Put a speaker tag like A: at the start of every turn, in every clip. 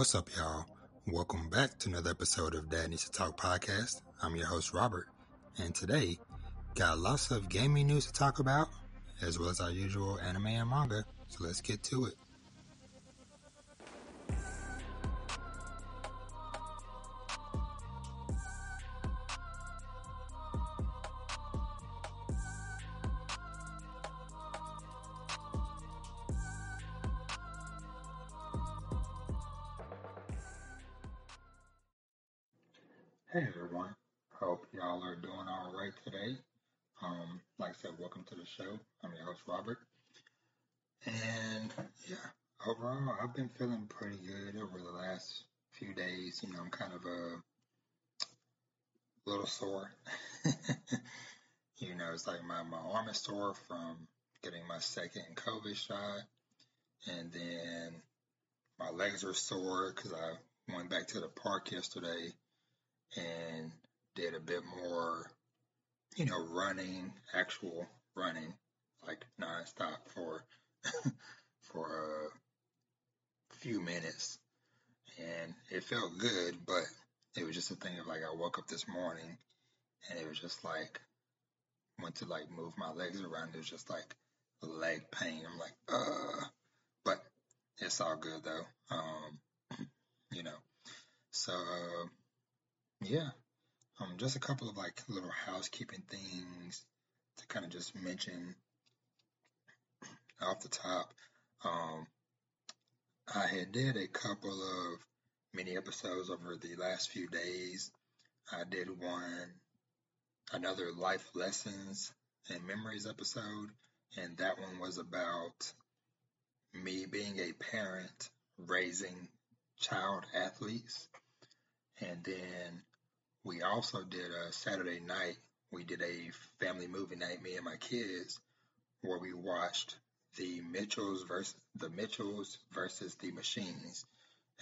A: What's up, y'all? Welcome back to another episode of Dad Needs to Talk podcast. I'm your host, Robert, and today got lots of gaming news to talk about, as well as our usual anime and manga. So let's get to it. You know, I'm kind of a little sore. you know, it's like my my arm is sore from getting my second COVID shot, and then my legs are sore because I went back to the park yesterday and did a bit more, you know, running, actual running, like nonstop for for a few minutes, and it felt good, but it was just a thing of like I woke up this morning and it was just like went to like move my legs around. It was just like leg pain. I'm like, uh, but it's all good though. Um, you know, so. Uh, yeah. Um, just a couple of like little housekeeping things to kind of just mention off the top. Um, I had did a couple of mini episodes over the last few days. I did one, another life lessons and memories episode, and that one was about me being a parent raising child athletes. And then we also did a Saturday night. We did a family movie night, me and my kids, where we watched the Mitchells versus the Mitchells versus the Machines,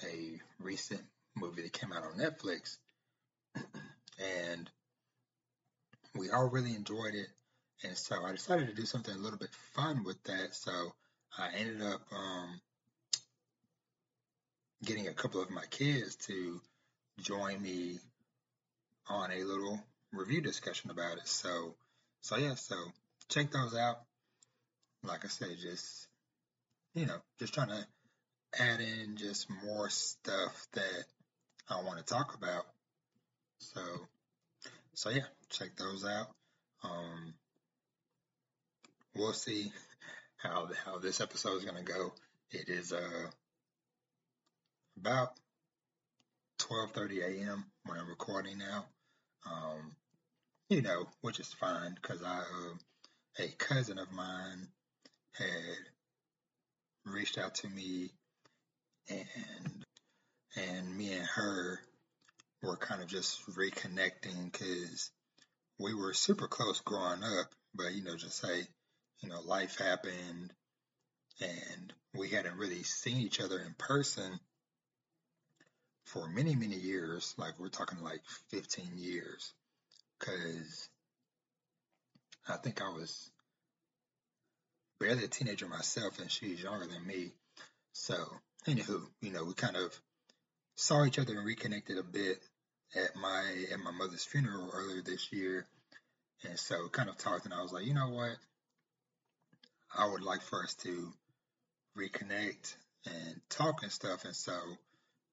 A: a recent movie that came out on Netflix, and we all really enjoyed it. And so I decided to do something a little bit fun with that. So I ended up um, getting a couple of my kids to join me on a little review discussion about it. So, so yeah, so check those out. Like I said, just, you know, just trying to add in just more stuff that I want to talk about. So, so yeah, check those out. Um, we'll see how how this episode is going to go. It is uh about 12:30 a.m. when I'm recording now. Um, you know, which is fine because I, uh, a cousin of mine had reached out to me and, and me and her were kind of just reconnecting because we were super close growing up, but you know, just say, you know, life happened and we hadn't really seen each other in person for many, many years, like we're talking like 15 years, because I think I was barely a teenager myself and she's younger than me. So, anywho, you know, we kind of saw each other and reconnected a bit at my at my mother's funeral earlier this year. And so kind of talked and I was like, you know what? I would like for us to reconnect and talk and stuff. And so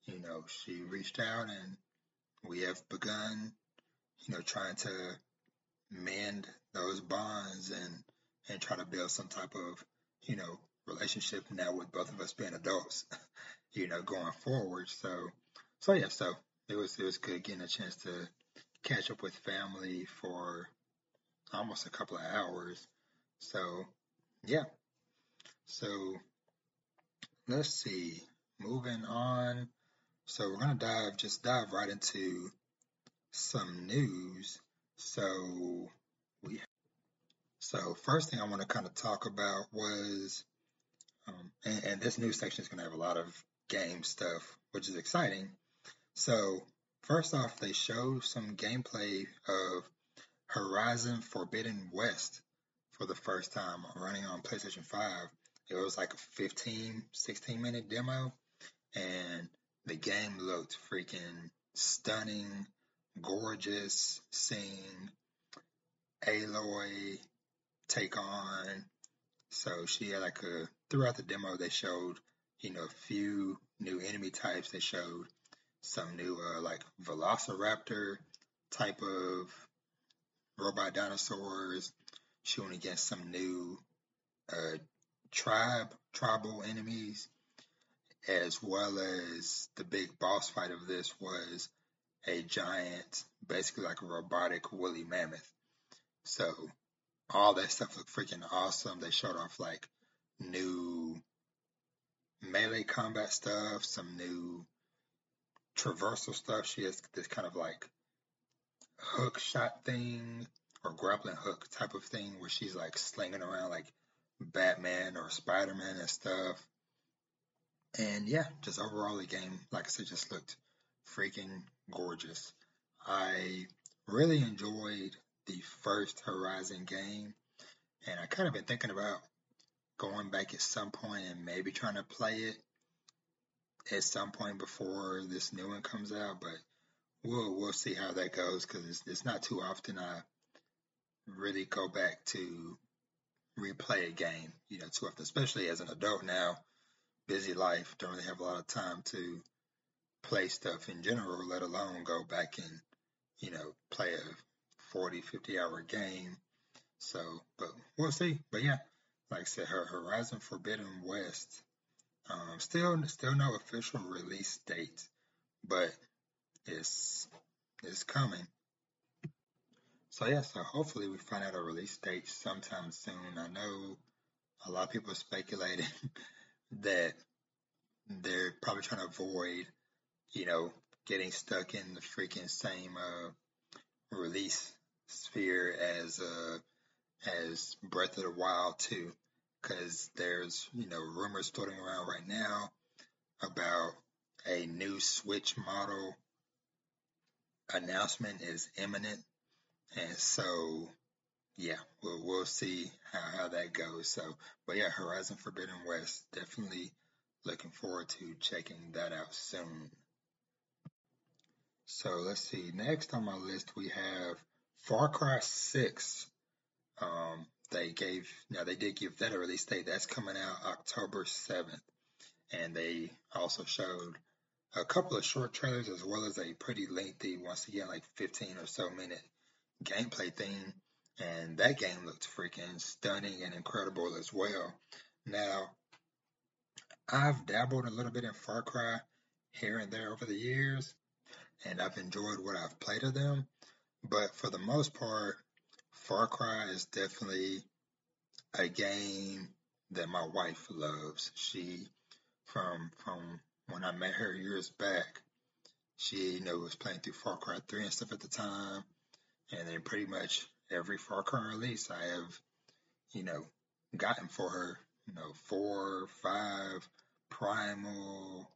A: you know, she reached out and we have begun, you know, trying to mend those bonds and, and try to build some type of, you know, relationship now with both of us being adults, you know, going forward. So, so yeah, so it was, it was good getting a chance to catch up with family for almost a couple of hours. So, yeah. So, let's see. Moving on. So we're to dive, just dive right into some news. So we, so first thing I want to kind of talk about was, um, and, and this news section is going to have a lot of game stuff, which is exciting. So first off, they showed some gameplay of Horizon Forbidden West for the first time running on PlayStation 5. It was like a 15, 16 minute demo and the game looked freaking stunning, gorgeous. Seeing Aloy take on. So she had like a throughout the demo they showed, you know, a few new enemy types. They showed some new uh, like Velociraptor type of robot dinosaurs, shooting against some new uh, tribe tribal enemies, as well as the big boss fight of this was a giant, basically like a robotic woolly mammoth. So all that stuff looked freaking awesome. They showed off like new melee combat stuff, some new traversal stuff. She has this kind of like hook shot thing or grappling hook type of thing where she's like slinging around like Batman or Spider Man and stuff. And yeah, just overall the game, like I said, just looked freaking gorgeous. I really enjoyed the first Horizon game, and I kind of been thinking about going back at some point and maybe trying to play it at some point before this new one comes out, but we'll we'll see how that goes because it's, it's not too often I really go back to replay a game, you know, too often, especially as an adult now, busy life, don't really have a lot of time to play stuff in general, let alone go back and, you know, play a 40, 50 hour game. So, but we'll see. But yeah, like I said, her Horizon Forbidden West, um, still, still no official release date, but it's, it's coming. So yeah, so hopefully we find out a release date sometime soon. I know a lot of people are speculating that they're probably trying to avoid, you know, getting stuck in the freaking same uh, release sphere as uh, as Breath of the Wild 2, because there's you know rumors floating around right now about a new Switch model announcement is imminent and so, yeah, we'll, we'll see how, how that goes. So, but yeah, Horizon Forbidden West, definitely looking forward to checking that out soon. So let's see. Next on my list, we have Far Cry 6. Um, they gave, now they did give that a release date. That's coming out October 7th. And they also showed a couple of short trailers as well as a pretty lengthy, once again, like 15 or so minute gameplay thing, and that game looked freaking stunning and incredible as well. Now, I've dabbled a little bit in Far Cry here and there over the years, and I've enjoyed what I've played of them. But for the most part, Far Cry is definitely a game that my wife loves. She, from from when I met her years back, she you know was playing through Far Cry 3 and stuff at the time, and then pretty much every Far Cry release I have, you know, gotten for her, you know, four, five, Primal,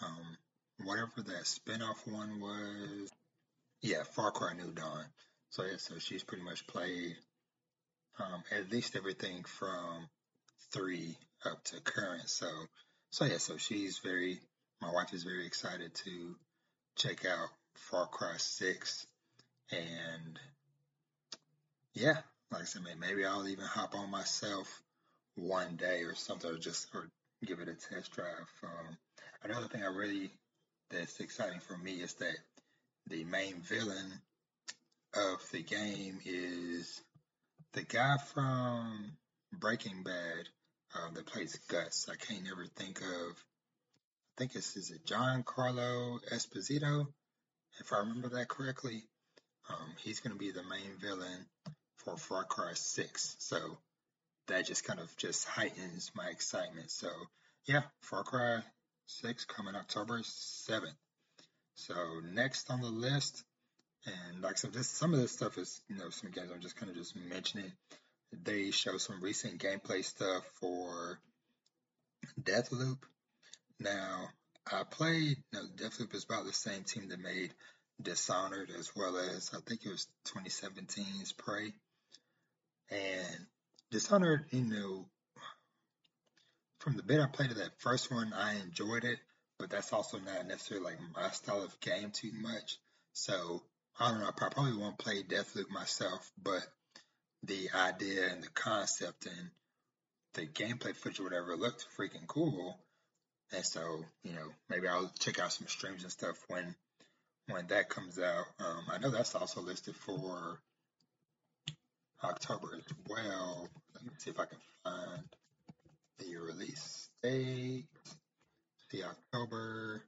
A: um, whatever that spinoff one was. Yeah, Far Cry New Dawn. So yeah, so she's pretty much played um, at least everything from three up to current. So so yeah, so she's very my wife is very excited to check out Far Cry Six and yeah, like I said, maybe I'll even hop on myself one day or something, or just or give it a test drive. Um, another thing I really that's exciting for me is that the main villain of the game is the guy from Breaking Bad um, that plays Gus. I can't never think of. I think it's is it Giancarlo Esposito, if I remember that correctly. Um, he's going to be the main villain for Far Cry 6. So that just kind of just heightens my excitement. So yeah, Far Cry 6 coming October 7th. So next on the list, and like said, this, some of this stuff is, you know, some games I'm just kind of just mentioning. They show some recent gameplay stuff for Deathloop. Now, I played, you know, Deathloop is about the same team that made Dishonored as well as I think it was 2017's Prey. And Dishonored, you know, from the bit I played of that first one, I enjoyed it. but that's also not necessarily like my style of game too much. So I don't know. I probably won't play Deathloop myself, but the idea and the concept and the gameplay footage or whatever looked freaking cool. And so, you know, maybe I'll check out some streams and stuff when when that comes out. Um, I know that's also listed for October as well. Let me see if I can find the release date. See October.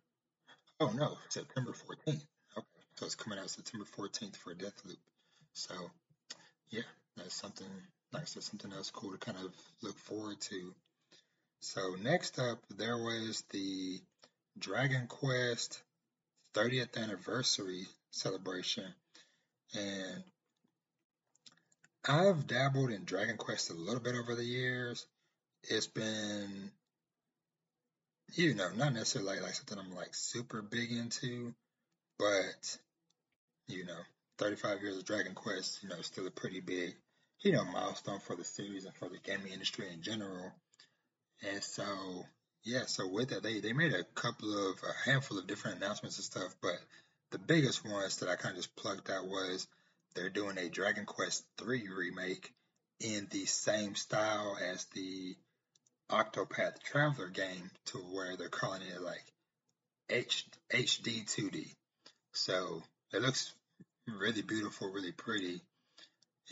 A: Oh no, September 14th. So it's coming out September 14th for Deathloop. So yeah, that's something. Like I said, something else cool to kind of look forward to. So next up, there was the Dragon Quest 30th anniversary celebration, and I've dabbled in Dragon Quest a little bit over the years. It's been, you know, not necessarily like, like something I'm like super big into, but you know, 35 years of Dragon Quest, you know, still a pretty big, you know, milestone for the series and for the gaming industry in general. And so, yeah, so with that, they, they made a couple of, a handful of different announcements and stuff, but the biggest ones that I kind of just plugged out was they're doing a Dragon Quest III remake in the same style as the Octopath Traveler game to where they're calling it like H, HD 2D. So it looks really beautiful, really pretty.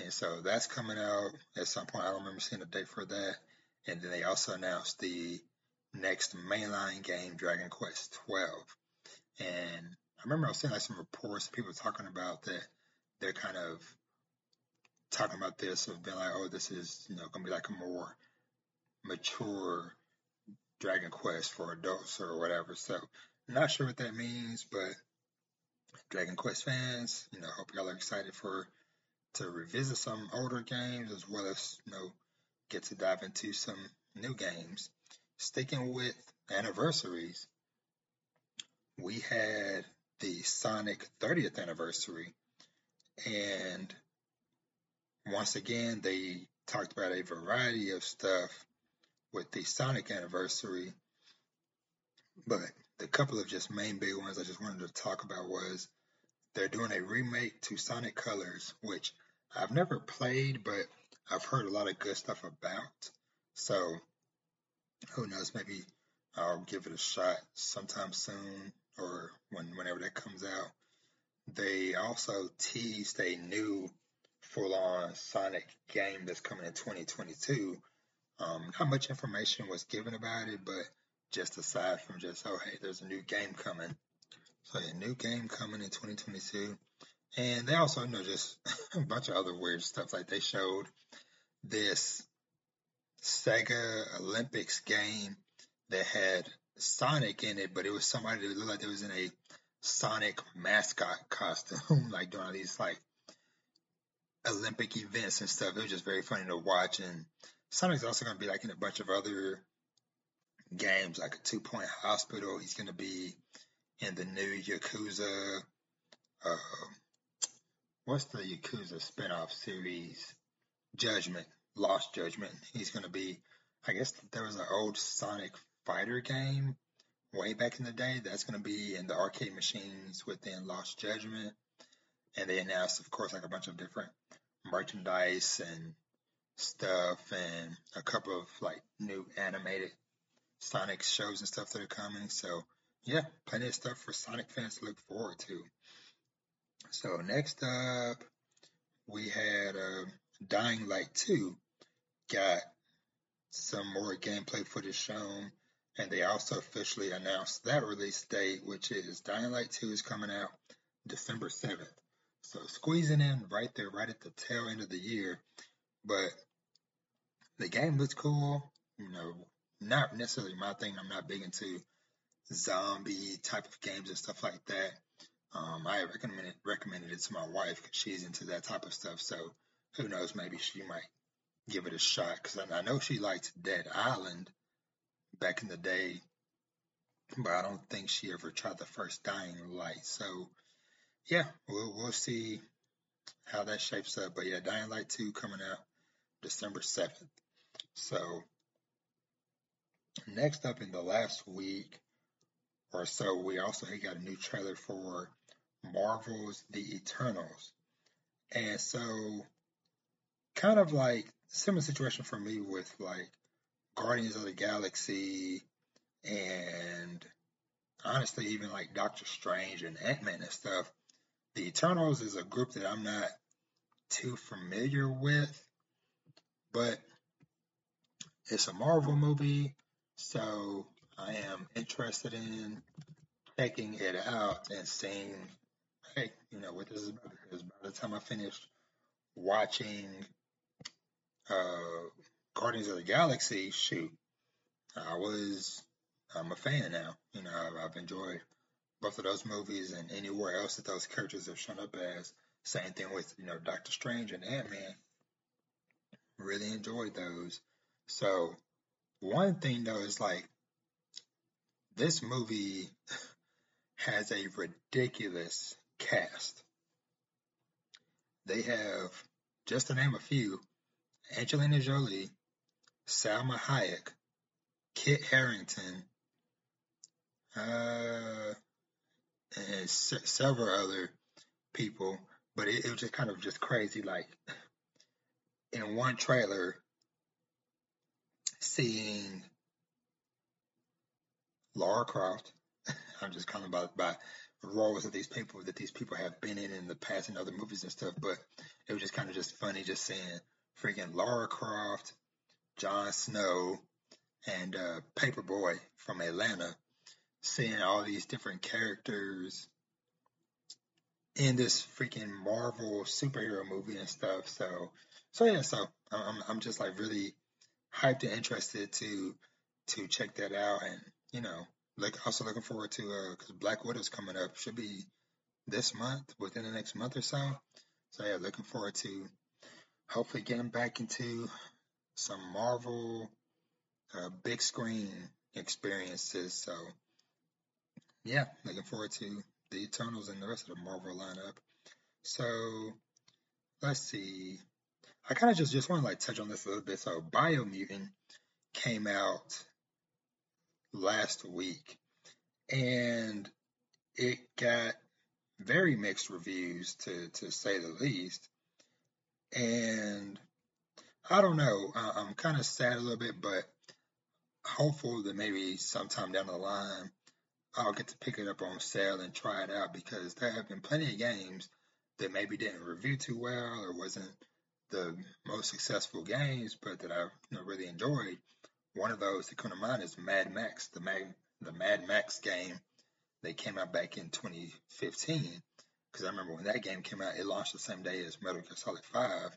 A: And so that's coming out at some point. I don't remember seeing a date for that. And then they also announced the next mainline game, Dragon Quest 12. And I remember I was seeing like some reports, people talking about that they're kind of talking about this of being like, oh, this is you know gonna be like a more mature Dragon Quest for adults or whatever. So not sure what that means, but Dragon Quest fans, you know, hope y'all are excited for to revisit some older games as well as you know get to dive into some new games. Sticking with anniversaries, we had the Sonic 30th anniversary and once again, they talked about a variety of stuff with the Sonic anniversary. But the couple of just main big ones I just wanted to talk about was they're doing a remake to Sonic Colors, which I've never played, but I've heard a lot of good stuff about. So who knows, maybe I'll give it a shot sometime soon or when whenever that comes out. They also teased a new full-on Sonic game that's coming in 2022. Um, not much information was given about it, but just aside from just, oh, hey, there's a new game coming. So a new game coming in 2022. And they also, you know, just a bunch of other weird stuff. Like they showed this Sega Olympics game that had Sonic in it, but it was somebody that looked like it was in a Sonic mascot costume, like doing all these like Olympic events and stuff. It was just very funny to watch. And Sonic's also going to be like in a bunch of other games, like a Two Point Hospital. He's going to be in the new Yakuza. Uh, what's the Yakuza spinoff series? Judgment, Lost Judgment. He's going to be. I guess there was an old Sonic Fighter game way back in the day. That's going to be in the arcade machines within Lost Judgment. And they announced, of course, like a bunch of different merchandise and stuff and a couple of like new animated Sonic shows and stuff that are coming. So yeah, plenty of stuff for Sonic fans to look forward to. So next up, we had uh, Dying Light 2 got some more gameplay footage shown and they also officially announced that release date, which is Dying Light 2 is coming out December 7th. So squeezing in right there, right at the tail end of the year. But the game looks cool. You know, not necessarily my thing. I'm not big into zombie type of games and stuff like that. Um, I recommended recommended it to my wife because she's into that type of stuff. So who knows? Maybe she might give it a shot because I, I know she liked Dead Island, back in the day, but I don't think she ever tried the first Dying Light. So yeah, we'll we'll see how that shapes up. But yeah, Dying Light 2 coming out December 7th. So next up in the last week or so, we also he got a new trailer for Marvel's The Eternals. And so, kind of like similar situation for me with like Guardians of the Galaxy and honestly, even like Doctor Strange and Ant Man and stuff. The Eternals is a group that I'm not too familiar with, but it's a Marvel movie, so I am interested in checking it out and seeing, hey, you know, what this is about. Because by the time I finished watching uh, Guardians of the Galaxy, shoot, I was, I'm a fan now. You know, I've, I've enjoyed both of those movies and anywhere else that those characters have shown up as. Same thing with, you know, Doctor Strange and Ant Man. Really enjoyed those. So, one thing though is like, this movie has a ridiculous cast. They have, just to name a few, Angelina Jolie, Salma Hayek, Kit Harington, uh, and several other people, but it, it was just kind of just crazy. Like in one trailer, seeing Lara Croft. I'm just kind of about by roles that these people that these people have been in in the past in other movies and stuff. But it was just kind of just funny just seeing freaking Lara Croft, Jon Snow, and uh, Paperboy from Atlanta, seeing all these different characters in this freaking Marvel superhero movie and stuff. So, so yeah, so I'm I'm just like really hyped and interested to to check that out, and you know, like also looking forward to uh, because Black Widow's coming up, should be this month, within the next month or so. So yeah, looking forward to hopefully getting back into some Marvel uh, big screen experiences. So yeah, looking forward to the Eternals and the rest of the Marvel lineup. So let's see. I kind of just just want to like touch on this a little bit. So Biomutant came out last week, and it got very mixed reviews to to say the least. And I don't know. I'm kind of sad a little bit, but hopeful that maybe sometime down the line I'll get to pick it up on sale and try it out because there have been plenty of games that maybe didn't review too well or wasn't the most successful games, but that I really enjoyed. One of those that come to mind is Mad Max, the Mad, the Mad Max game. They came out back in 2015 because I remember when that game came out, it launched the same day as Metal Gear Solid 5.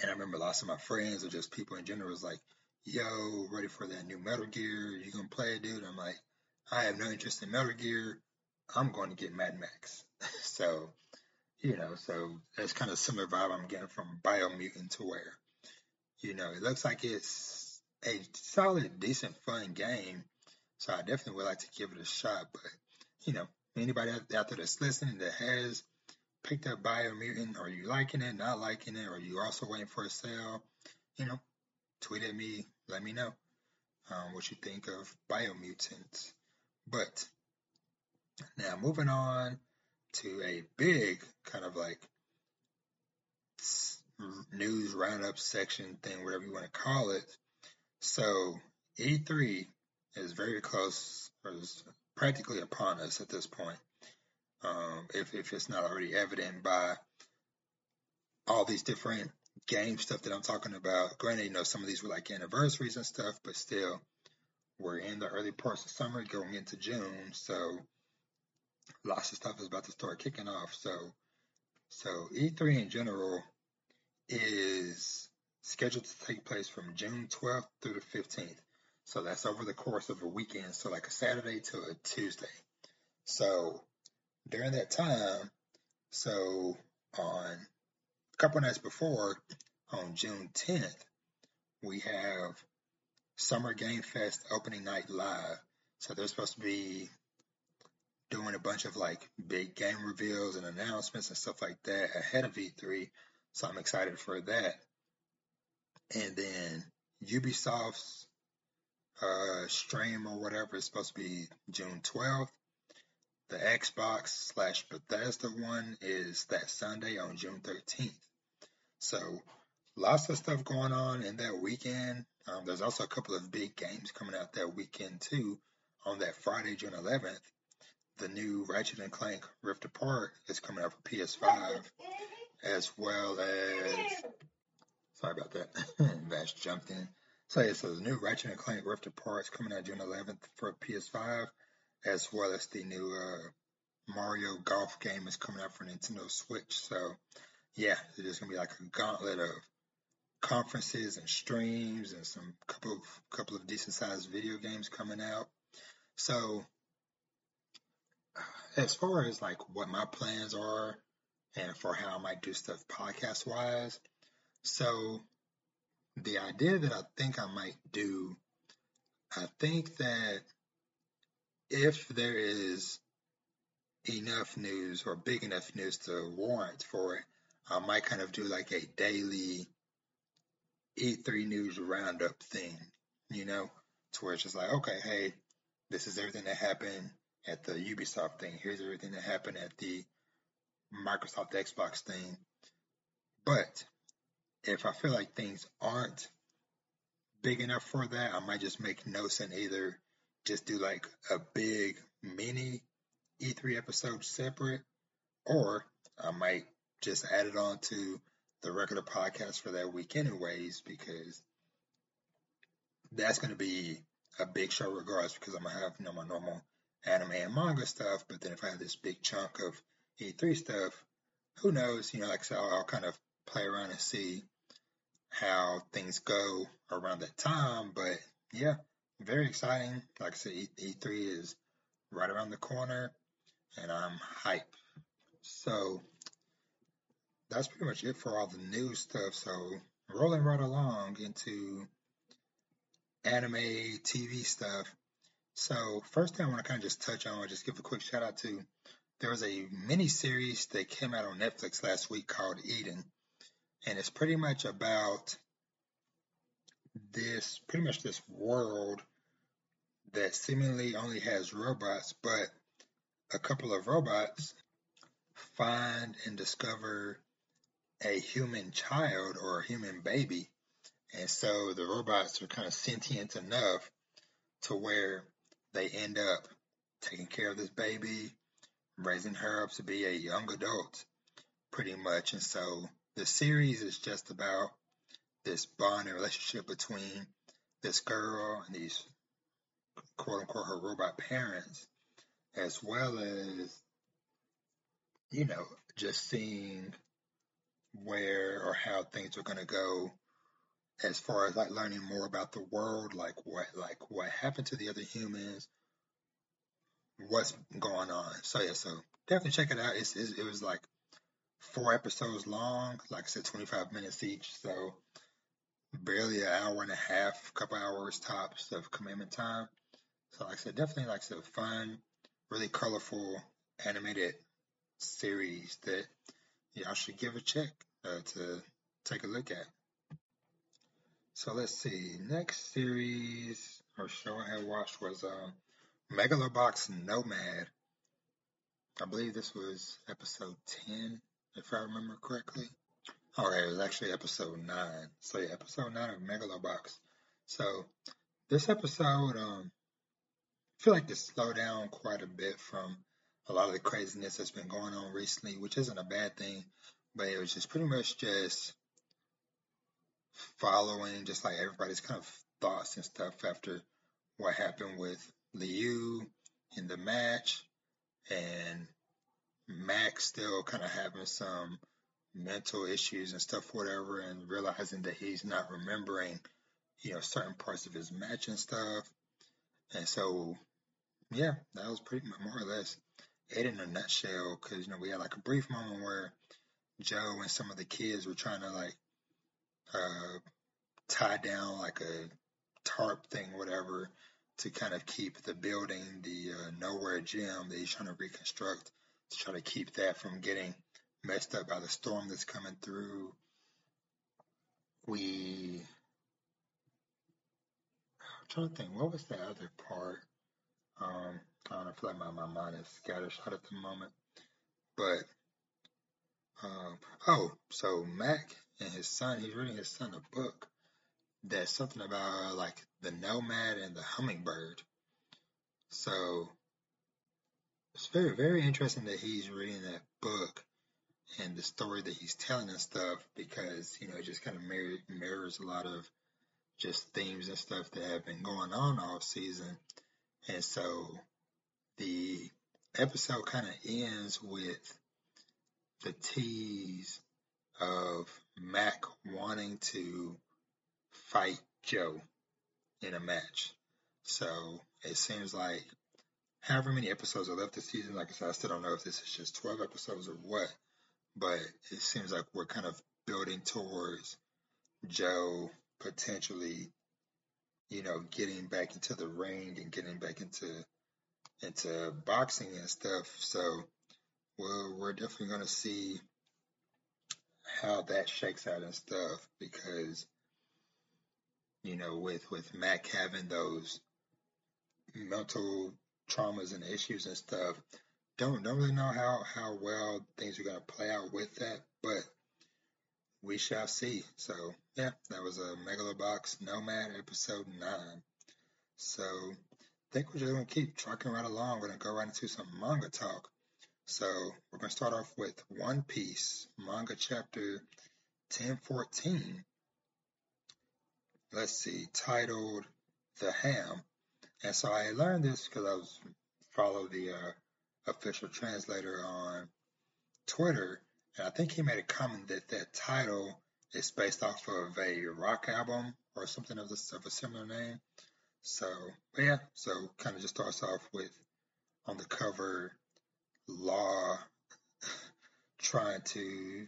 A: And I remember lots of my friends or just people in general was like, yo, ready for that new Metal Gear? You gonna play it, dude? I'm like, I have no interest in Metal Gear. I'm going to get Mad Max. so, you know, so that's kind of similar vibe I'm getting from Biomutant to where, you know, it looks like it's a solid, decent, fun game. So I definitely would like to give it a shot. But, you know, anybody out there that's listening that has picked up Biomutant, or you liking it, not liking it, or you also waiting for a sale, you know, tweet at me, let me know um, what you think of Biomutant. But now moving on to a big kind of like news roundup section thing, whatever you want to call it. So E3 is very close, or is practically upon us at this point. Um, if if it's not already evident by all these different game stuff that I'm talking about. Granted, you know, some of these were like anniversaries and stuff, but still, we're in the early parts of summer going into June, so lots of stuff is about to start kicking off. So, so E3 in general is scheduled to take place from June 12th through the 15th. So that's over the course of a weekend, so like a Saturday to a Tuesday. So during that time, so on a couple nights before, on June 10th, we have Summer Game Fest opening night live. So they're supposed to be doing a bunch of like big game reveals and announcements and stuff like that ahead of E3. So I'm excited for that. And then Ubisoft's uh, stream or whatever is supposed to be June 12th. The Xbox slash Bethesda one is that Sunday on June 13th. So lots of stuff going on in that weekend. Um, there's also a couple of big games coming out that weekend too. On that Friday, June 11th, the new Ratchet and Clank Rift Apart is coming out for PS5, as well as sorry about that, Vash jumped in. So yeah, so the new Ratchet and Clank Rift Apart is coming out June 11th for PS5, as well as the new uh, Mario Golf game is coming out for Nintendo Switch. So yeah, it's gonna be like a gauntlet of conferences and streams and some couple of couple of decent sized video games coming out. So as far as like what my plans are and for how I might do stuff podcast wise, so the idea that I think I might do, I think that if there is enough news or big enough news to warrant for it, I might kind of do like a daily E3 news roundup thing, you know, to where it's just like, okay, hey, this is everything that happened at the Ubisoft thing. Here's everything that happened at the Microsoft Xbox thing. But if I feel like things aren't big enough for that, I might just make notes and either just do like a big mini E3 episode separate, or I might just add it on to the regular podcast for that week anyways, because that's going to be a big show regardless because I'm going to have, you know, my normal anime and manga stuff. But then if I have this big chunk of E3 stuff, who knows? You know, like I'll, I'll kind of play around and see how things go around that time. But yeah, very exciting. Like I said, E- 3 is right around the corner and I'm hype. So that's pretty much it for all the new stuff. So rolling right along into anime TV stuff. So first thing I want to kind of just touch on, just give a quick shout out to there was a mini series that came out on Netflix last week called Eden, and it's pretty much about this pretty much this world that seemingly only has robots, but a couple of robots find and discover a human child or a human baby. And so the robots are kind of sentient enough to where they end up taking care of this baby, raising her up to be a young adult, pretty much. And so the series is just about this bond and relationship between this girl and these quote unquote her robot parents, as well as, you know, just seeing where or how things are going to go as far as like learning more about the world, like what like what happened to the other humans, what's going on. So yeah, so definitely check it out. It's, it's it was like four episodes long, like I said, 25 minutes each. So barely an hour and a half, a couple hours tops of commitment time. So like I said, definitely like said, fun, really colorful animated series that y'all should give a check uh, to take a look at. So let's see. Next series or show I had watched was um, Megalobox Nomad. I believe this was episode 10, if I remember correctly. Okay, it was actually episode 9. So yeah, episode 9 of Megalobox. So this episode, um, I feel like to slow down quite a bit from a lot of the craziness that's been going on recently, which isn't a bad thing, but it was just pretty much just following just like everybody's kind of thoughts and stuff after what happened with Liu in the match and Max still kind of having some mental issues and stuff, whatever, and realizing that he's not remembering, you know, certain parts of his match and stuff. And so, yeah, that was pretty more or less it in a nutshell. Because you know, we had like a brief moment where Joe and some of the kids were trying to like uh, tie down like a tarp thing, whatever, to kind of keep the building, the uh, nowhere gym that he's trying to reconstruct, try to keep that from getting messed up by the storm that's coming through. We, I'm trying to think, what was the other part? Um, I don't know, I feel like my, my mind is scattershot at the moment. But, um, oh, so Mac and his son, he's reading his son a book that's something about like the nomad and the hummingbird. So it's very, very interesting that he's reading that book and the story that he's telling and stuff because, you know, it just kind of mirror, mirrors a lot of just themes and stuff that have been going on all season. And so the episode kind of ends with the tease of Mac wanting to fight Joe in a match. So it seems like however many episodes are left this season, like I said, I still don't know if this is just 12 episodes or what, but it seems like we're kind of building towards Joe potentially, you know, getting back into the ring and getting back into into boxing and stuff. So we're we're definitely gonna see how that shakes out and stuff because you know with with Mac having those mental traumas and issues and stuff don't don't really know how how well things are gonna play out with that but we shall see so yeah that was a megalobox nomad episode 9 so I think we're just gonna keep trucking right along we're gonna go right into some manga talk so we're going to start off with One Piece manga chapter 1014. Let's see, titled The Ham. And so I learned this because I was follow the uh, official translator on Twitter, and I think he made a comment that that title is based off of a rock album or something of, this, of a similar name. So, yeah, so kind of just starts off with on the cover Law trying to,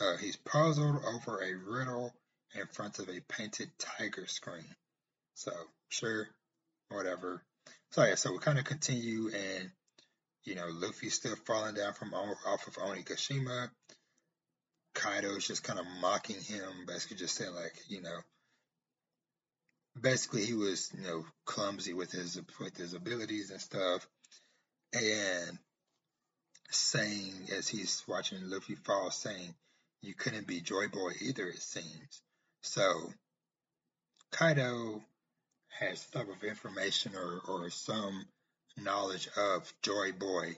A: uh, he's puzzled over a riddle in front of a painted tiger screen. So, sure, whatever. So, yeah, so we kind of continue, and, you know, Luffy's still falling down from off of Onigashima. Kaido's just kind of mocking him, basically just saying, like, you know, basically he was, you know, clumsy with his with his abilities and stuff and saying as he's watching Luffy fall, saying, "You couldn't be Joy Boy either." It seems so. Kaido has some of information or, or some knowledge of Joy Boy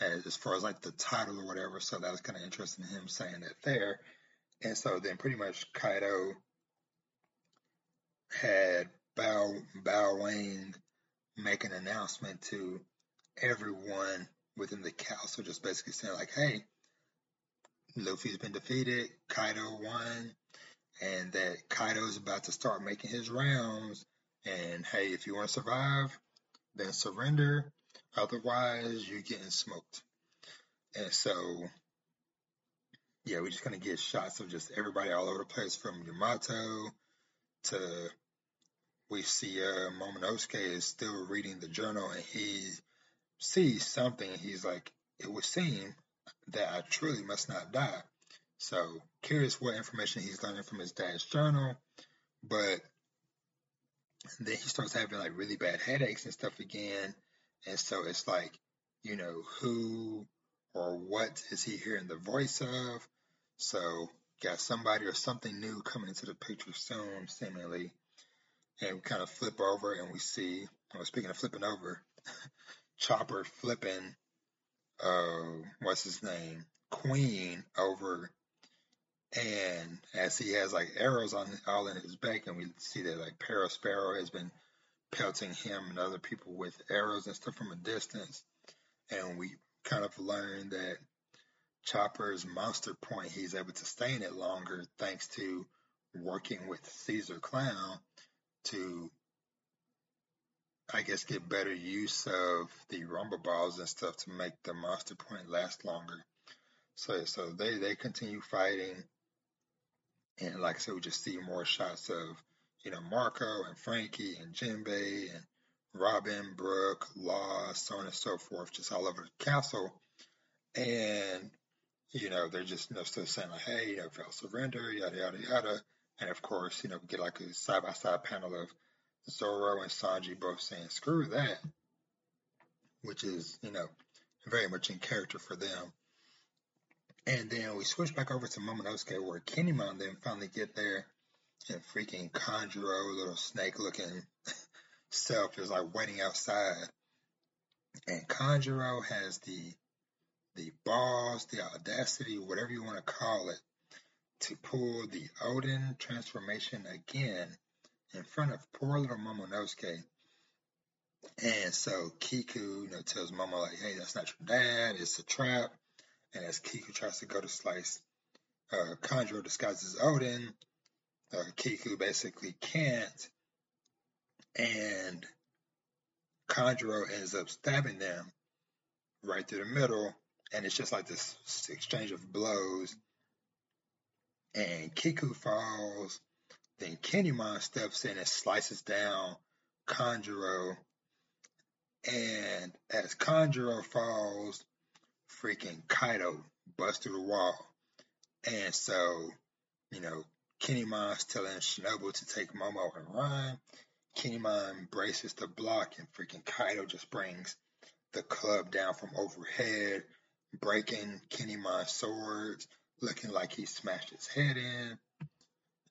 A: as, as far as like the title or whatever. So that was kind of interesting him saying that there. And so then pretty much Kaido had Bow Bow Wang make an announcement to everyone within the council just basically saying like, hey, Luffy's been defeated, Kaido won, and that Kaido is about to start making his rounds. And hey, if you want to survive, then surrender. Otherwise, you're getting smoked. And so, yeah, we're just gonna get shots of just everybody all over the place from Yamato to we see uh, Momonosuke is still reading the journal and he sees something, he's like, it would seem that I truly must not die. So curious what information he's learning from his dad's journal, but then he starts having like really bad headaches and stuff again. And so it's like, you know, who or what is he hearing the voice of? So got somebody or something new coming into the picture soon, seemingly. And we kind of flip over and we see, well, speaking of flipping over, Chopper flipping, uh, what's his name, Queen over, and as he has like arrows on all in his back, and we see that like Perospero has been pelting him and other people with arrows and stuff from a distance, and we kind of learn that Chopper's monster point, he's able to stay in it longer thanks to working with Caesar Clown to I guess, get better use of the rumble balls and stuff to make the monster point last longer. So, so they, they continue fighting. And like I said, we just see more shots of, you know, Marco and Franky and Jinbei and Robin, Brook, Law, so on and so forth, just all over the castle. And, you know, they're just, you know, still saying like, hey, you know, if I'll surrender, yada, yada, yada. And of course, you know, we get like a side by side panel of Zoro and Sanji both saying, screw that, which is, you know, very much in character for them. And then we switch back over to Momonosuke where Kinemon then finally get there and freaking Kanjuro, little snake looking self is like waiting outside. And Kanjuro has the the balls, the audacity, whatever you want to call it, to pull the Oden transformation again in front of poor little Momonosuke. And so Kiku, you know, tells Momo like, "Hey, that's not your dad. It's a trap." And as Kiku tries to go to slice, uh, Kanjuro disguises Oden. Uh, Kiku basically can't, and Kanjuro ends up stabbing them right through the middle, and it's just like this exchange of blows. And Kiku falls, then Kinemon steps in and slices down Kanjuro. And as Kanjuro falls, freaking Kaido through the wall. And so, you know, Kinemon's telling Shinobu to take Momo and run. Kinemon braces the block, and freaking Kaido just brings the club down from overhead, breaking Kinemon's swords, looking like he smashed his head in.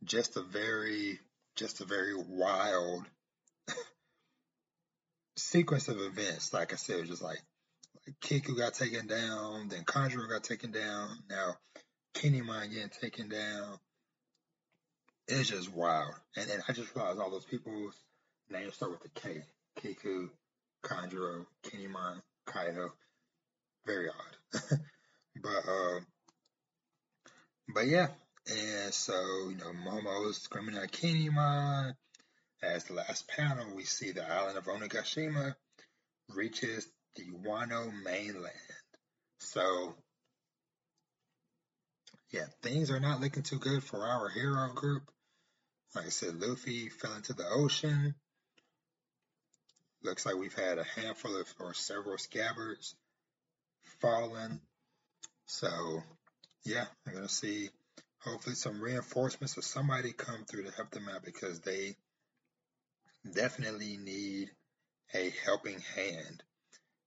A: Just a very, just a very wild sequence of events. Like I said, it was just like Kiku got taken down, then Kanjuro got taken down, now Kinemon getting taken down. It's just wild. And then I just realized all those people's names start with a K. Kiku, Kanjuro, Kinemon, Kaido. Very odd. but uh but yeah. And so, you know, Momo's screaming at Kinemon. As the last panel, we see the island of Onigashima reaches the Wano mainland. So yeah, things are not looking too good for our hero group. Like I said, Luffy fell into the ocean. Looks like we've had a handful of or several scabbards fallen. So, yeah, I'm going to see hopefully some reinforcements or somebody come through to help them out because they definitely need a helping hand.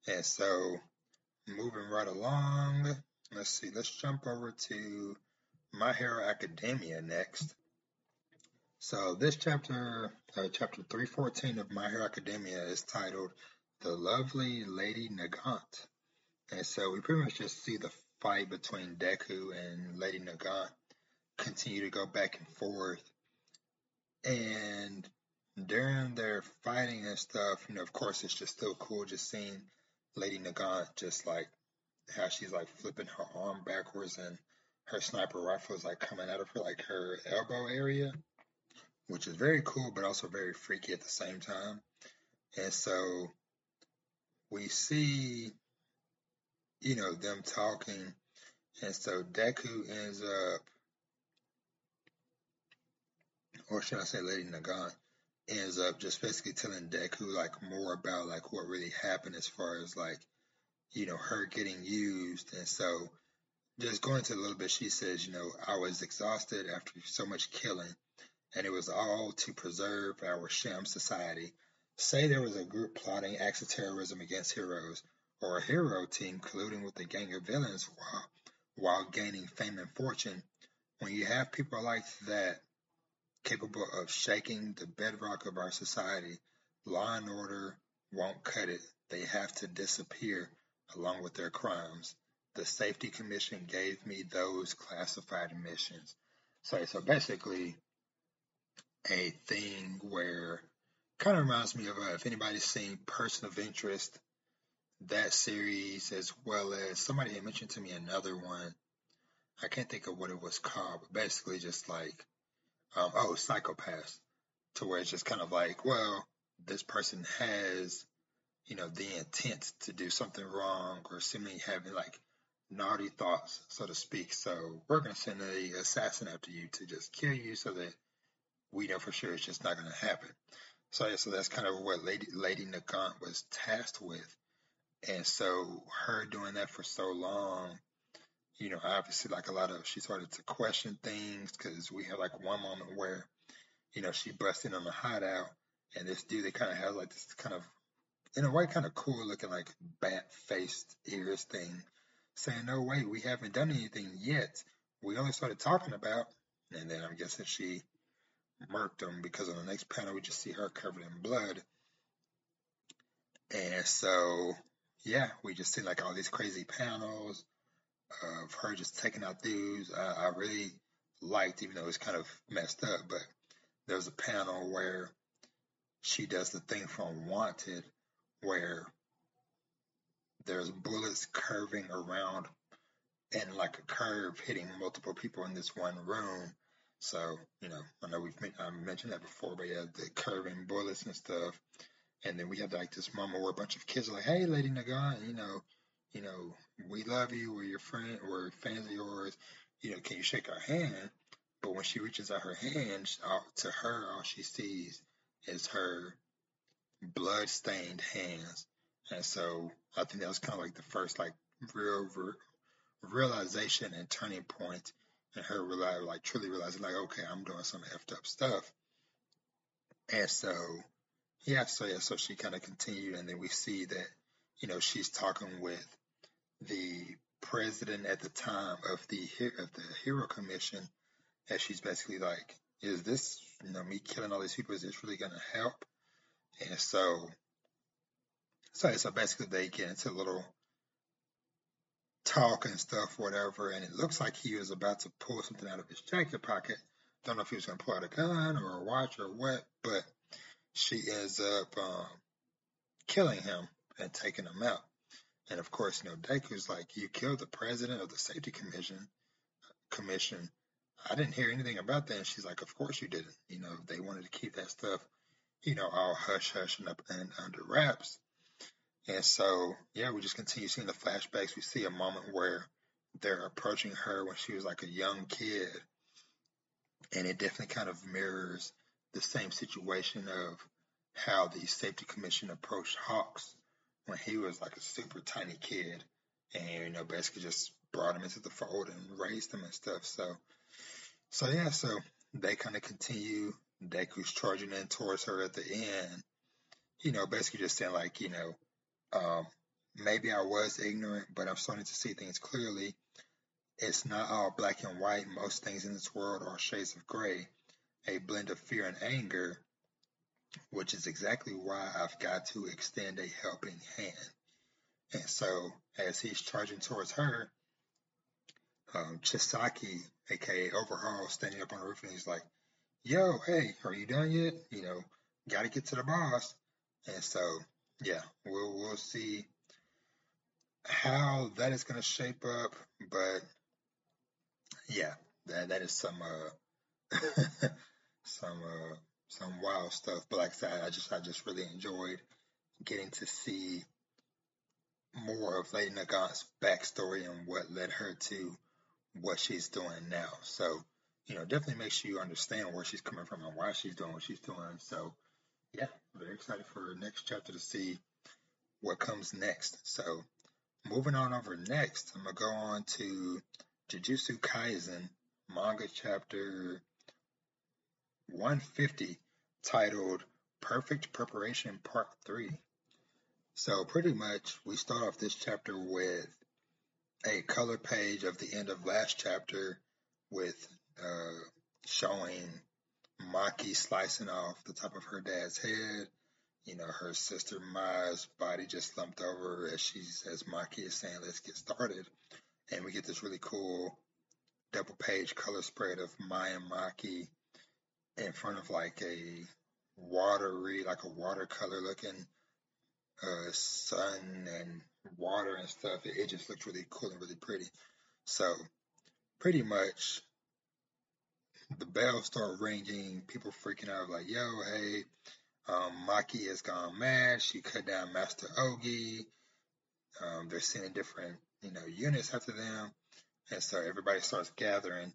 A: And so, moving right along, let's see, let's jump over to My Hero Academia next. So this chapter, uh, chapter 314 of My Hero Academia is titled The Lovely Lady Nagant. And so we pretty much just see the fight between Deku and Lady Nagant continue to go back and forth. And during their fighting and stuff, you know, of course, it's just still cool just seeing Lady Nagant just like how she's like flipping her arm backwards and her sniper rifle is like coming out of her like her elbow area which is very cool, but also very freaky at the same time. And so we see, you know, them talking. And so Deku ends up, or should I say Lady Nagant, ends up just basically telling Deku like more about like what really happened as far as like, you know, her getting used. And so just going to a little bit, she says, you know, I was exhausted after so much killing and it was all to preserve our sham society. Say there was a group plotting acts of terrorism against heroes, or a hero team colluding with a gang of villains while, while gaining fame and fortune. When you have people like that capable of shaking the bedrock of our society, law and order won't cut it. They have to disappear along with their crimes. The Safety Commission gave me those classified missions. So, so basically, a thing where kind of reminds me of uh, if anybody's seen Person of Interest, that series, as well as somebody had mentioned to me another one. I can't think of what it was called, but basically just like, um, oh, Psycho-Pass, to where it's just kind of like, well, this person has, you know, the intent to do something wrong or seemingly having like naughty thoughts, so to speak. So we're going to send a assassin after you to just kill you so that we know for sure it's just not going to happen. So, yeah, so that's kind of what Lady Lady Nagant was tasked with, and so her doing that for so long, you know, obviously like a lot of she started to question things because we had like one moment where, you know, she busted on the hideout and this dude, they kind of has like this kind of, in a way, kind of cool looking like bat faced ears thing, saying, "No, wait, we haven't done anything yet. We only started talking about." And then I'm guessing she murked him because on the next panel we just see her covered in blood. And so, yeah, we just see like all these crazy panels of her just taking out dudes. I, I really liked, even though it's kind of messed up, but there's a panel where she does the thing from Wanted where there's bullets curving around and like a curve hitting multiple people in this one room. So, you know, I know we've I mentioned that before, but yeah, the curving bullets and stuff. And then we have like this moment where a bunch of kids are like, "Hey, Lady Nagant, you know, you know, we love you. We're your friend. We're fans of yours. You know, can you shake our hand?" But when she reaches out her hand, to her, all she sees is her blood-stained hands. And so I think that was kind of like the first like real realization and turning point and her realize, like truly realizing like, okay, I'm doing some effed up stuff. And so, yeah, so yeah, so she kind of continued, and then we see that, you know, she's talking with the president at the time of the of the Hero Commission, and she's basically like, is this, you know, me killing all these people, is this really gonna help? And so, so so basically they get into a little talk and stuff, whatever, and it looks like he was about to pull something out of his jacket pocket. Don't know if he was going to pull out a gun or a watch or what, but she ends up um, killing him and taking him out. And of course, you know, Deku's like, you killed the president of the safety commission. Commission. I didn't hear anything about that. And she's like, of course you didn't. You know, they wanted to keep that stuff, you know, all hush hush and up and under wraps. And so, yeah, we just continue seeing the flashbacks. We see a moment where they're approaching her when she was like a young kid. And it definitely kind of mirrors the same situation of how the safety commission approached Hawks when he was like a super tiny kid and, you know, basically just brought him into the fold and raised him and stuff. So, so yeah, so they kind of continue. Deku's charging in towards her at the end, you know, basically just saying like, you know, um, maybe I was ignorant, but I'm starting to see things clearly. It's not all black and white. Most things in this world are shades of gray, a blend of fear and anger, which is exactly why I've got to extend a helping hand. And so, as he's charging towards her, um, Chisaki, aka Overhaul, standing up on the roof, and he's like, "Yo, hey, are you done yet? You know, got to get to the boss." And so yeah, we'll we'll see how that is going to shape up, but yeah, that that is some uh some uh some wild stuff. But like I just I just really enjoyed getting to see more of Lady Nagant's backstory and what led her to what she's doing now. So, you know, definitely make sure you understand where she's coming from and why she's doing what she's doing. So, yeah, very excited for next chapter to see what comes next. So moving on over next, I'm gonna go on to Jujutsu Kaisen manga chapter 150 titled Perfect Preparation Part 3. So pretty much we start off this chapter with a color page of the end of last chapter with uh, showing Maki slicing off the top of her dad's head. You know, her sister Mai's body just slumped over as she's, as Maki is saying, let's get started. And we get this really cool double page color spread of Mai and Maki in front of like a watery, like a watercolor looking uh, sun and water and stuff. It, it just looks really cool and really pretty. So pretty much the bells start ringing, people freaking out like, yo, hey, um, Maki has gone mad. She cut down Master Ogi. Um, they're sending different, you know, units after them. And so everybody starts gathering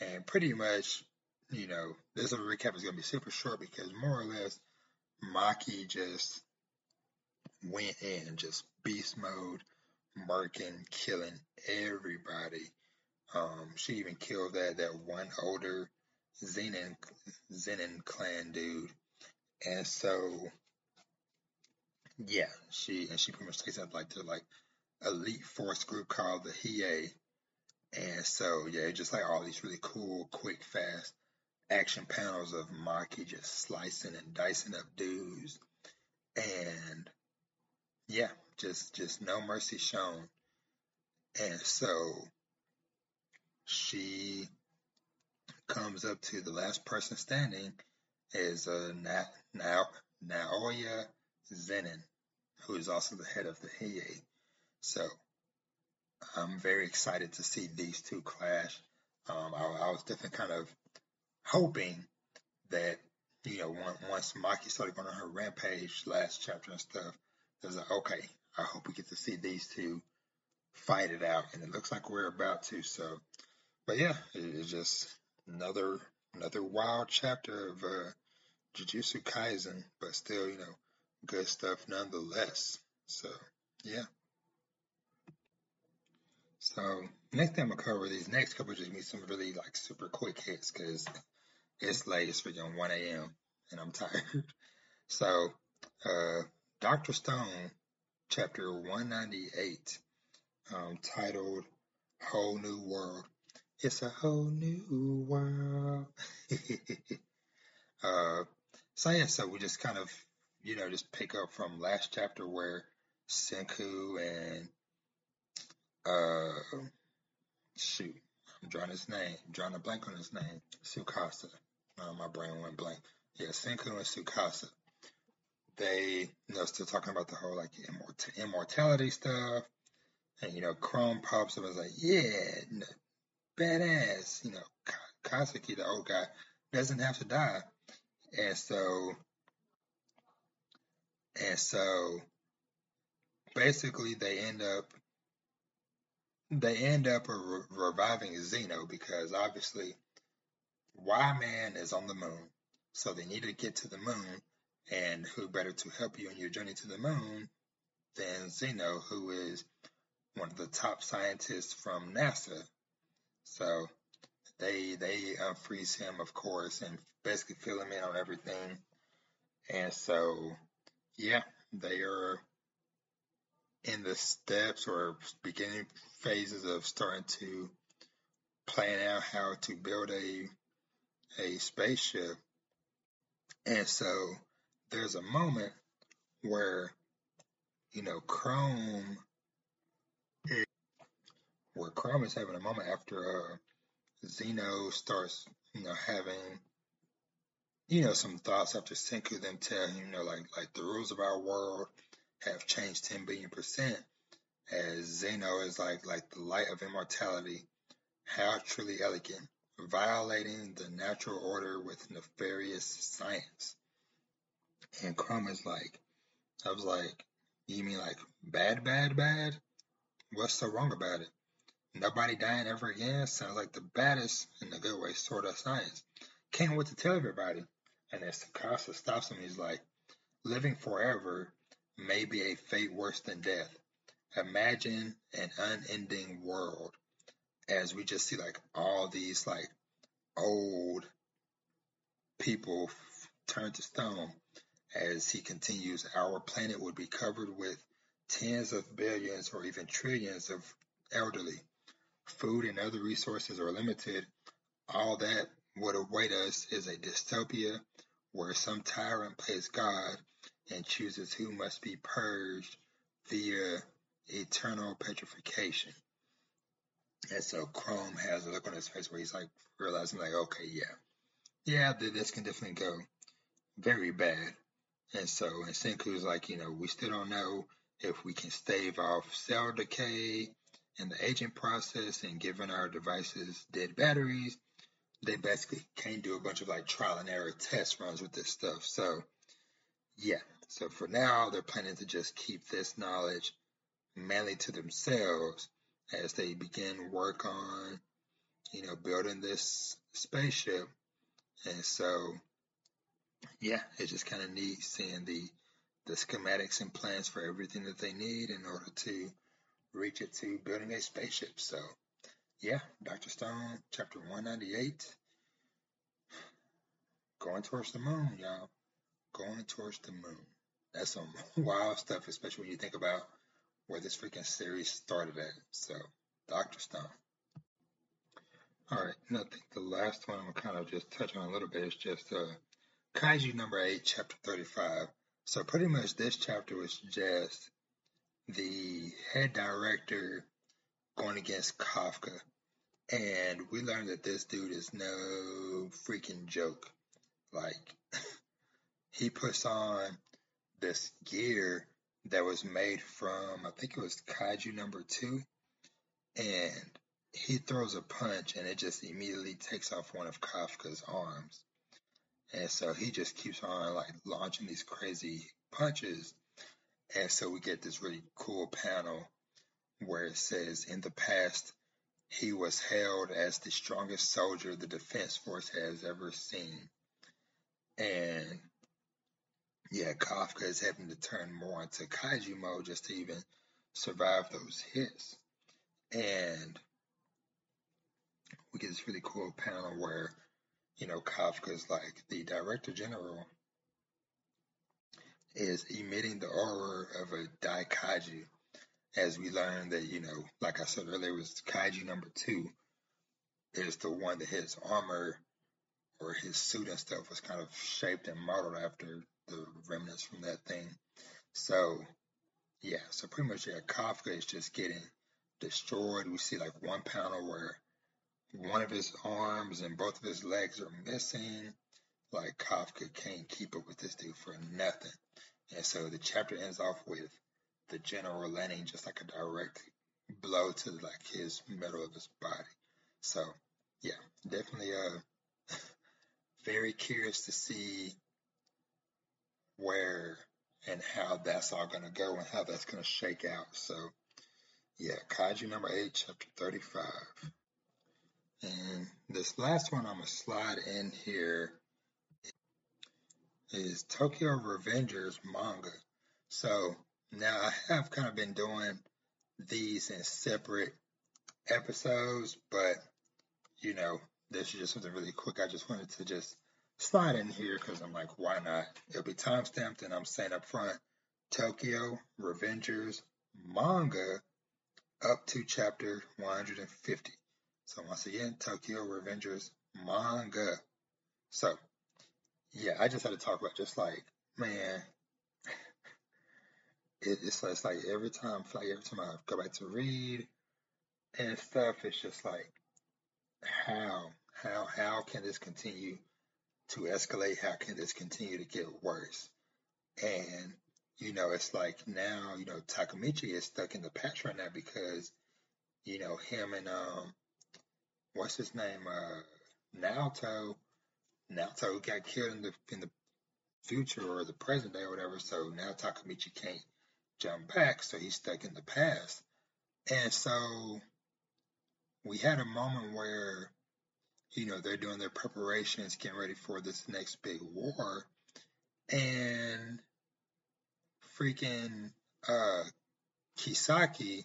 A: and pretty much, you know, this little recap is going to be super short because more or less Maki just went in, just beast mode, murking, killing everybody. Um, she even killed that that one older Zenin Zenin clan dude, And so, yeah, she and she pretty much takes out like the like elite force group called the Hiei. And so, yeah, just like all these really cool, quick, fast action panels of Maki just slicing and dicing up dudes. And yeah, just just no mercy shown. And so she comes up to the last person standing is uh, Na- Na- Naoya Zenin, who is also the head of the Hiei. So I'm very excited to see these two clash. Um, I, I, was definitely kind of hoping that, you know, once Maki started going on her rampage last chapter and stuff, was like, okay, I hope we get to see these two fight it out. And it looks like we're about to. So, but yeah, it, it's just another another wild chapter of uh, Jujutsu Kaisen, but still, you know, good stuff nonetheless. So, yeah. So, next time I cover these next couple just be some really like super quick hits because it's late. It's freaking 1 a.m. and I'm tired. So, uh, Dr. Stone, chapter 198, um, titled Whole New World. It's a whole new world. uh, so yeah, so we just kind of, you know, just pick up from last chapter where Senku and uh, shoot, I'm drawing his name, I'm drawing a blank on his name, Tsukasa. Uh, my brain went blank. Yeah, Senku and Tsukasa. They, you know, still talking about the whole like immort- immortality stuff. And, you know, Chrome pops up and is like, yeah, badass. You know, Kaseki, the old guy, doesn't have to die. And so, and so basically they end up, they end up re- reviving Zeno because obviously Why-Man is on the moon. So they need to get to the moon. And who better to help you on your journey to the moon than Zeno, who is one of the top scientists from NASA. So they they uh, unfreeze him, of course, and basically fill him in on everything. And so, yeah, they are in the steps or beginning phases of starting to plan out how to build a a spaceship. And so there's a moment where you know Chrome is, where Chrome is having a moment after uh, Zeno starts, you know, having, you know, some thoughts after Senku them tell him, you know, like like the rules of our world have changed 10 billion percent. As Zeno is like like the light of immortality, how truly elegant, violating the natural order with nefarious science. And is like, I was like, you mean like bad, bad, bad? What's so wrong about it? Nobody dying ever again sounds like the baddest, in a good way, sort of science. Can't wait to tell everybody. And as Tsukasa stops him, he's like, living forever may be a fate worse than death. Imagine an unending world. As we just see like all these like old people turn to stone. As he continues, our planet would be covered with tens of billions or even trillions of elderly food and other resources are limited, all that would await us is a dystopia where some tyrant plays God and chooses who must be purged via eternal petrification. And so Chrome has a look on his face where he's like realizing like, okay, yeah, yeah, this can definitely go very bad. And so, and Senku's like, you know, we still don't know if we can stave off cell decay in the aging process and given our devices dead batteries, they basically can't do a bunch of like trial and error test runs with this stuff. So yeah, so for now they're planning to just keep this knowledge mainly to themselves as they begin work on, you know, building this spaceship. And so yeah, it's just kind of neat seeing the the schematics and plans for everything that they need in order to reach it to building a spaceship. So, yeah, Dr. Stone, chapter 198, going towards the moon, y'all. going towards the moon. That's some wild stuff, especially when you think about where this freaking series started at. So, Doctor Stone. All right, and I think the last one I'm gonna kind of just touch on a little bit is just uh, Kaiju number eight, chapter 35. So pretty much this chapter was just the head director going against Kafka, and we learned that this dude is no freaking joke. Like he puts on this gear that was made from I think it was Kaiju number two, and he throws a punch and it just immediately takes off one of Kafka's arms. And so he just keeps on like launching these crazy punches. And so we get this really cool panel where it says in the past he was hailed as the strongest soldier the defense force has ever seen. And yeah, Kafka is having to turn more into kaiju mode just to even survive those hits. And we get this really cool panel where, you know, Kafka's like the director general is emitting the aura of a Dai Kaiju. As we learn that, you know, like I said earlier, was Kaiju number two is the one that his armor or his suit and stuff was kind of shaped and modeled after the remnants from that thing. So, yeah, so pretty much, yeah, Kafka is just getting destroyed. We see like one panel where one of his arms and both of his legs are missing. Like Kafka can't keep up with this dude for nothing. And so the chapter ends off with the general landing just like a direct blow to like his middle of his body. So yeah, definitely uh very curious to see where and how that's all gonna go and how that's gonna shake out. So yeah, Kaiju number eight, chapter thirty-five. And this last one I'm gonna slide in here is Tokyo Revengers manga. So now I have kind of been doing these in separate episodes, but you know, this is just something really quick. I just wanted to just slide in here because I'm like, why not? It'll be time stamped, and I'm saying up front Tokyo Revengers manga up to chapter 150. So once again, Tokyo Revengers manga. So yeah, I just had to talk about just like man, it, it's, it's like every time, like every time I go back to read and stuff, it's just like how how how can this continue to escalate? How can this continue to get worse? And you know, it's like now, you know, Takemichi is stuck in the past right now because, you know, him and um what's his name? Uh, Naoto. Naoto got killed in the in the future or the present day or whatever. So now Takemichi can't jump back, so he's stuck in the past. And so we had a moment where, you know, they're doing their preparations, getting ready for this next big war, and freaking uh, Kisaki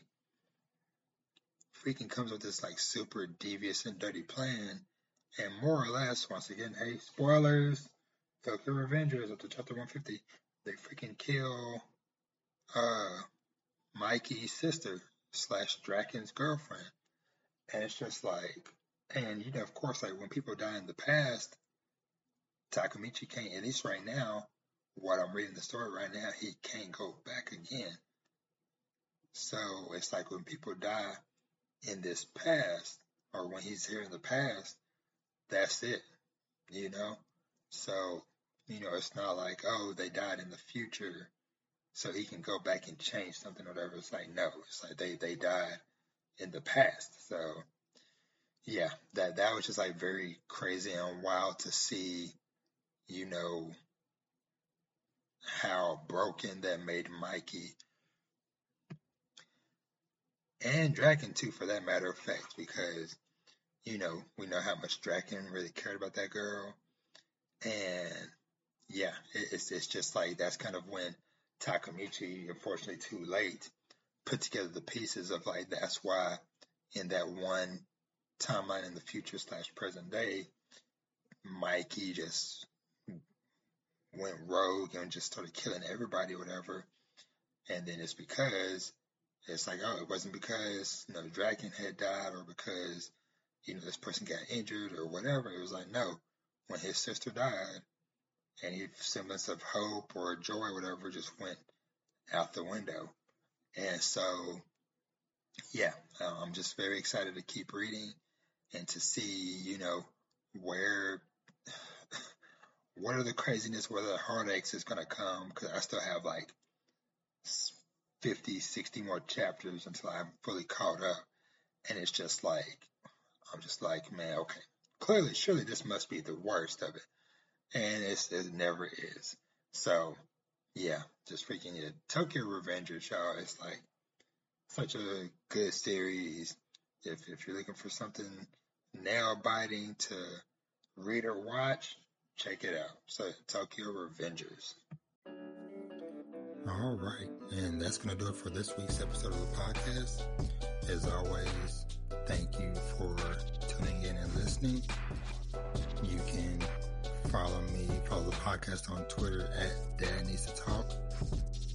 A: freaking comes with this like super devious and dirty plan. And more or less, once again, hey, spoilers, Tokyo Revengers up to chapter 150, they freaking kill uh Mikey's sister slash Draken's girlfriend. And it's just like, and you know, of course, like when people die in the past, Takemichi can't, at least right now, what I'm reading the story right now, he can't go back again. So it's like when people die, in this past or when he's here in the past, that's it, you know? So, you know, it's not like, oh, they died in the future so he can go back and change something or whatever. It's like, no, it's like they, they died in the past. So, yeah, that, that was just like very crazy and wild to see, you know, how broken that made Mikey and Draken too, for that matter of fact, because you know we know how much Draken really cared about that girl, and yeah, it, it's it's just like that's kind of when Takemichi, unfortunately too late, put together the pieces of like that's why in that one timeline in the future slash present day, Mikey just went rogue and just started killing everybody, or whatever. And then it's because it's like, oh, it wasn't because you know the dragon had died or because you know this person got injured or whatever. It was like, no, when his sister died, any semblance of hope or joy or whatever just went out the window. And so, yeah, uh, I'm just very excited to keep reading and to see, you know, where, what are the craziness, where the heartaches is going to come, because I still have like 50, 60 more chapters until I'm fully caught up. And it's just like, I'm just like, man, okay, clearly, surely this must be the worst of it. And it's, it never is. So, yeah, just freaking it. Tokyo Revengers, y'all. It's like such a good series. If, if you're looking for something nail biting to read or watch, check it out. So, Tokyo Revengers. All right, and that's going to do it for this week's episode of the podcast. As always, thank you for tuning in and listening. You can follow me, follow the podcast on Twitter at Dad Needs to Talk.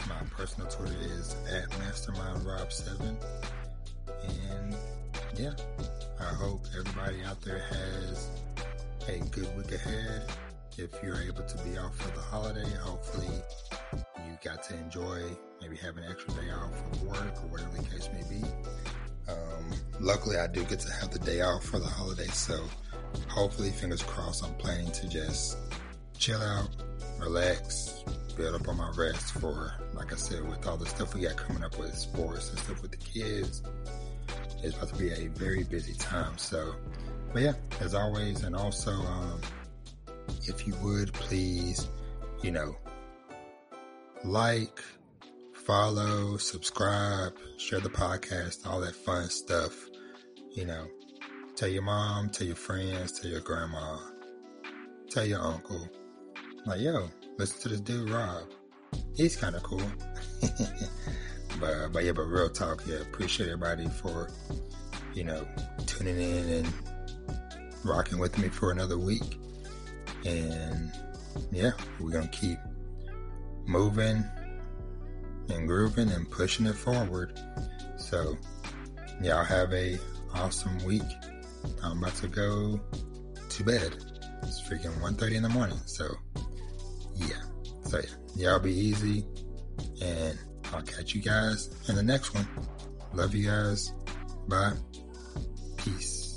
A: My personal Twitter is at Mastermind Rob 7 And yeah, I hope everybody out there has a good week ahead. If you're able to be off for the holiday, hopefully you got to enjoy maybe have an extra day off from work or whatever the case may be. Um, luckily, I do get to have the day off for the holiday, so hopefully, fingers crossed, I'm planning to just chill out, relax, build up on my rest for, like I said, with all the stuff we got coming up with sports and stuff with the kids. It's about to be a very busy time. So, but yeah, as always, and also, um, if you would please, you know, like, follow, subscribe, share the podcast, all that fun stuff. You know, tell your mom, tell your friends, tell your grandma, tell your uncle. Like, yo, listen to this dude, Rob. He's kind of cool. but, but yeah, but real talk, yeah, appreciate everybody for, you know, tuning in and rocking with me for another week. And yeah, we're going to keep moving and grooving and pushing it forward. So, y'all have a awesome week. I'm about to go to bed. It's freaking 1.30 in the morning. So, yeah. So, yeah. Y'all be easy. And I'll catch you guys in the next one. Love you guys. Bye. Peace.